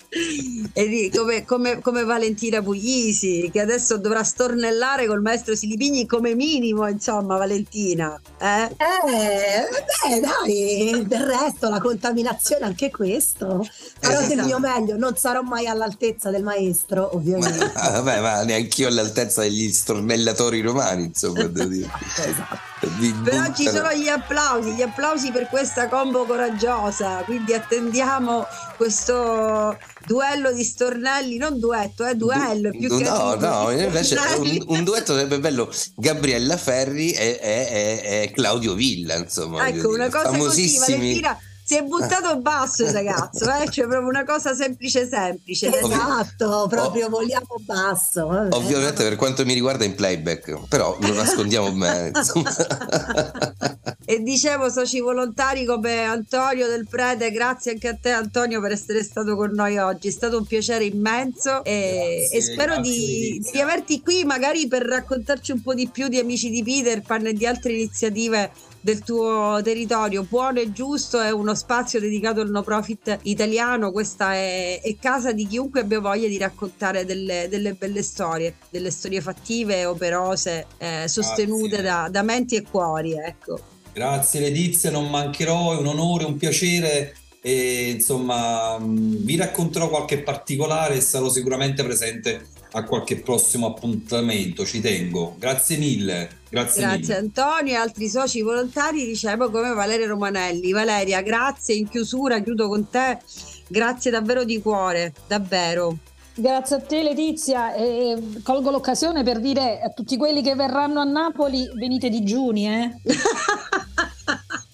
come, come, come, Valentina Puglisi che adesso dovrà stornellare col maestro Silipigni come minimo insomma Valentina eh? eh beh dai del resto la contaminazione anche questo. Farò esatto. del mio meglio non sarò mai all'altezza del maestro ovviamente. Ma, vabbè ma neanche io all'altezza degli stornellatori romani insomma devo dire. Esatto. Però ci sono gli applausi, gli applausi per questa combo coraggiosa, quindi attendiamo questo duello di stornelli, non duetto, eh, duello. Du- più che no, no, invece un, un, duetto sarebbe bello Gabriella Ferri e, e, e, e Claudio Villa, insomma. Ecco, una cosa così, Valentina si è buttato basso il ragazzo, eh? cioè proprio una cosa semplice semplice. Esatto, proprio vogliamo basso. Vabbè. Ovviamente per quanto mi riguarda in playback, però lo nascondiamo bene. e dicevo soci volontari come Antonio del Prete, grazie anche a te Antonio per essere stato con noi oggi, è stato un piacere immenso e, grazie, e spero di, di averti qui magari per raccontarci un po' di più di Amici di Peter Pan e di altre iniziative del tuo territorio. Buono e giusto è uno spazio dedicato al no profit italiano. Questa è, è casa di chiunque abbia voglia di raccontare delle, delle belle storie, delle storie fattive, operose, eh, sostenute da, da, menti e cuori. Ecco. Grazie Letizia, non mancherò, è un onore, un piacere e insomma vi racconterò qualche particolare e sarò sicuramente presente a qualche prossimo appuntamento, ci tengo. Grazie mille. Grazie, grazie mille. Antonio e altri soci volontari, dicevo come Valeria Romanelli. Valeria, grazie, in chiusura chiudo con te, grazie davvero di cuore, davvero. Grazie a te Letizia e colgo l'occasione per dire a tutti quelli che verranno a Napoli venite digiuni eh?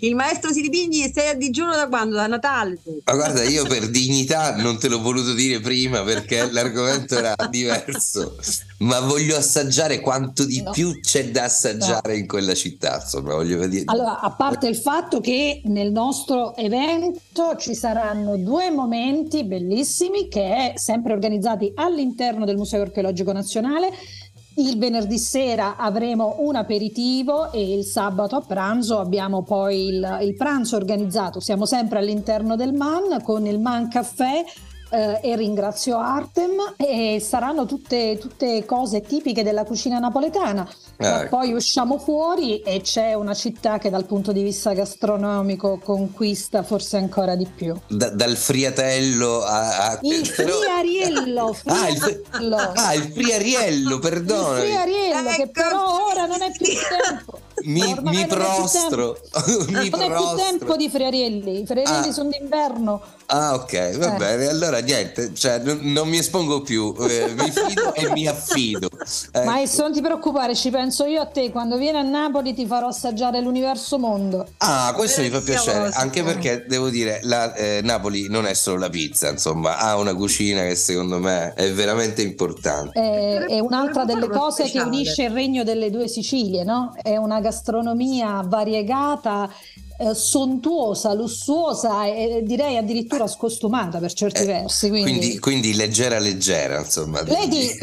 il maestro Siripigni sei a digiuno da quando? Da Natale? Ma guarda, io per dignità non te l'ho voluto dire prima perché l'argomento era diverso, ma voglio assaggiare quanto di no. più c'è da assaggiare no. in quella città. Insomma, voglio vedere. Allora, a parte il fatto che nel nostro evento ci saranno due momenti bellissimi che è sempre organizzati all'interno del Museo Archeologico Nazionale il venerdì sera avremo un aperitivo e il sabato a pranzo abbiamo poi il, il pranzo organizzato. Siamo sempre all'interno del MAN con il MAN Caffè eh, e ringrazio Artem e saranno tutte, tutte cose tipiche della cucina napoletana. Eh. Poi usciamo fuori e c'è una città che dal punto di vista gastronomico conquista forse ancora di più. Da, dal friatello a... a... Il friariello, friariello. Ah, il, fri... ah, il friariello, perdono. Il friariello ecco. che però ora non è più tempo. Mi, mi prostro. non prostro. è più tempo di friarielli, i friarielli ah. sono d'inverno. Ah, ok, va eh. bene. Allora niente, cioè, non, non mi espongo più, eh, mi fido e mi affido. Ecco. Maestro, non ti preoccupare, ci penso io a te. Quando vieni a Napoli ti farò assaggiare l'universo mondo. Ah, questo mi fa piacere, anche perché devo dire, la, eh, Napoli non è solo la pizza, insomma, ha una cucina che secondo me è veramente importante. È, è un'altra delle cose che unisce il regno delle due Sicilie, no? È una gastronomia variegata eh, sontuosa, lussuosa e direi addirittura scostumata per certi Eh, versi. Quindi, Quindi, quindi leggera leggera, insomma. Lady,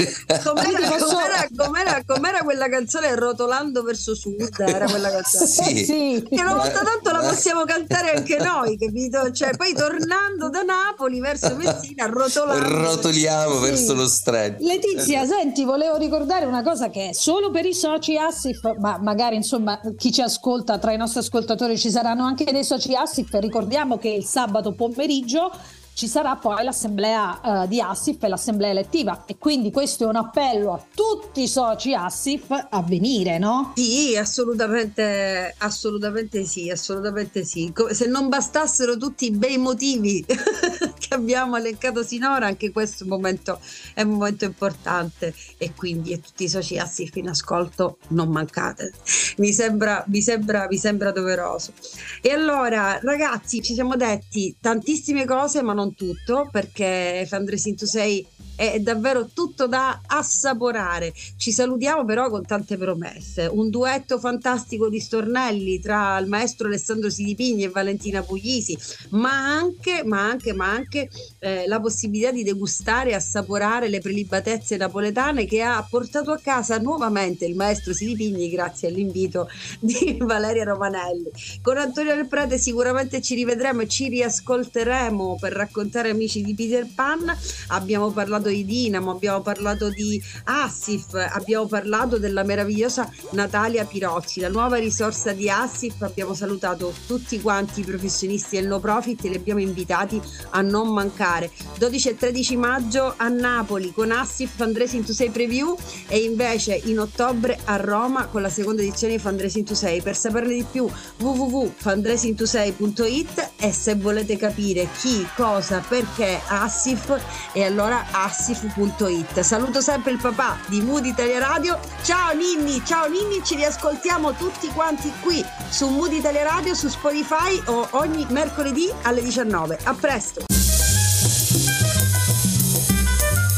Com'era, posso- com'era- com'era- com'era quella canzone Rotolando verso sud? Era quella canzone. Sì. sì. Che una volta tanto la possiamo cantare anche noi, capito? Cioè, poi tornando da Napoli verso Messina, rotolando. Rotoliamo Sì. verso lo stretto. Letizia, senti, volevo ricordare una cosa che è solo per i soci Assif, ma magari insomma chi ci ascolta tra i nostri ascoltatori ci saranno anche dei soci Assif. Ricordiamo che il sabato pomeriggio ci sarà poi l'assemblea eh, di Assif e l'assemblea elettiva e quindi questo è un appello a tutti i soci Assif a venire, no? Sì, assolutamente, assolutamente sì, assolutamente sì. Co- Se non bastassero tutti i bei motivi che abbiamo elencato sinora, anche questo momento, è un momento importante e quindi a tutti i soci Assif in ascolto non mancate. Mi sembra, mi sembra, mi sembra doveroso. E allora, ragazzi, ci siamo detti tantissime cose, ma non tutto, perché Fandresin tu sei è davvero tutto da assaporare. Ci salutiamo però con tante promesse. Un duetto fantastico di stornelli tra il maestro Alessandro Sidipigni e Valentina Puglisi, ma anche, ma anche, ma anche eh, la possibilità di degustare e assaporare le prelibatezze napoletane che ha portato a casa nuovamente il maestro Sidipigni grazie all'invito di Valeria Romanelli. Con Antonio Del Prete sicuramente ci rivedremo e ci riascolteremo per raccontare amici di Peter Pan. Abbiamo parlato di Dinamo, abbiamo parlato di Assif, abbiamo parlato della meravigliosa Natalia Pirozzi, la nuova risorsa di Assif. Abbiamo salutato tutti quanti i professionisti del no profit e li abbiamo invitati a non mancare. 12 e 13 maggio a Napoli con Assif Fandresi into 6 preview e invece in ottobre a Roma con la seconda edizione di Fandresi into 6. Per saperne di più www.fandresinto6.it e se volete capire chi, cosa, perché Assif e allora assif.it. Saluto sempre il papà di Mood Italia Radio. Ciao Ninni, ciao Ninni, ci riascoltiamo tutti quanti qui su Mood Italia Radio, su Spotify o ogni mercoledì alle 19. A presto!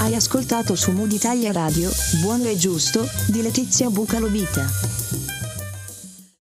Hai ascoltato su Mood Italia Radio, Buono e Giusto, di Letizia Bucalovita.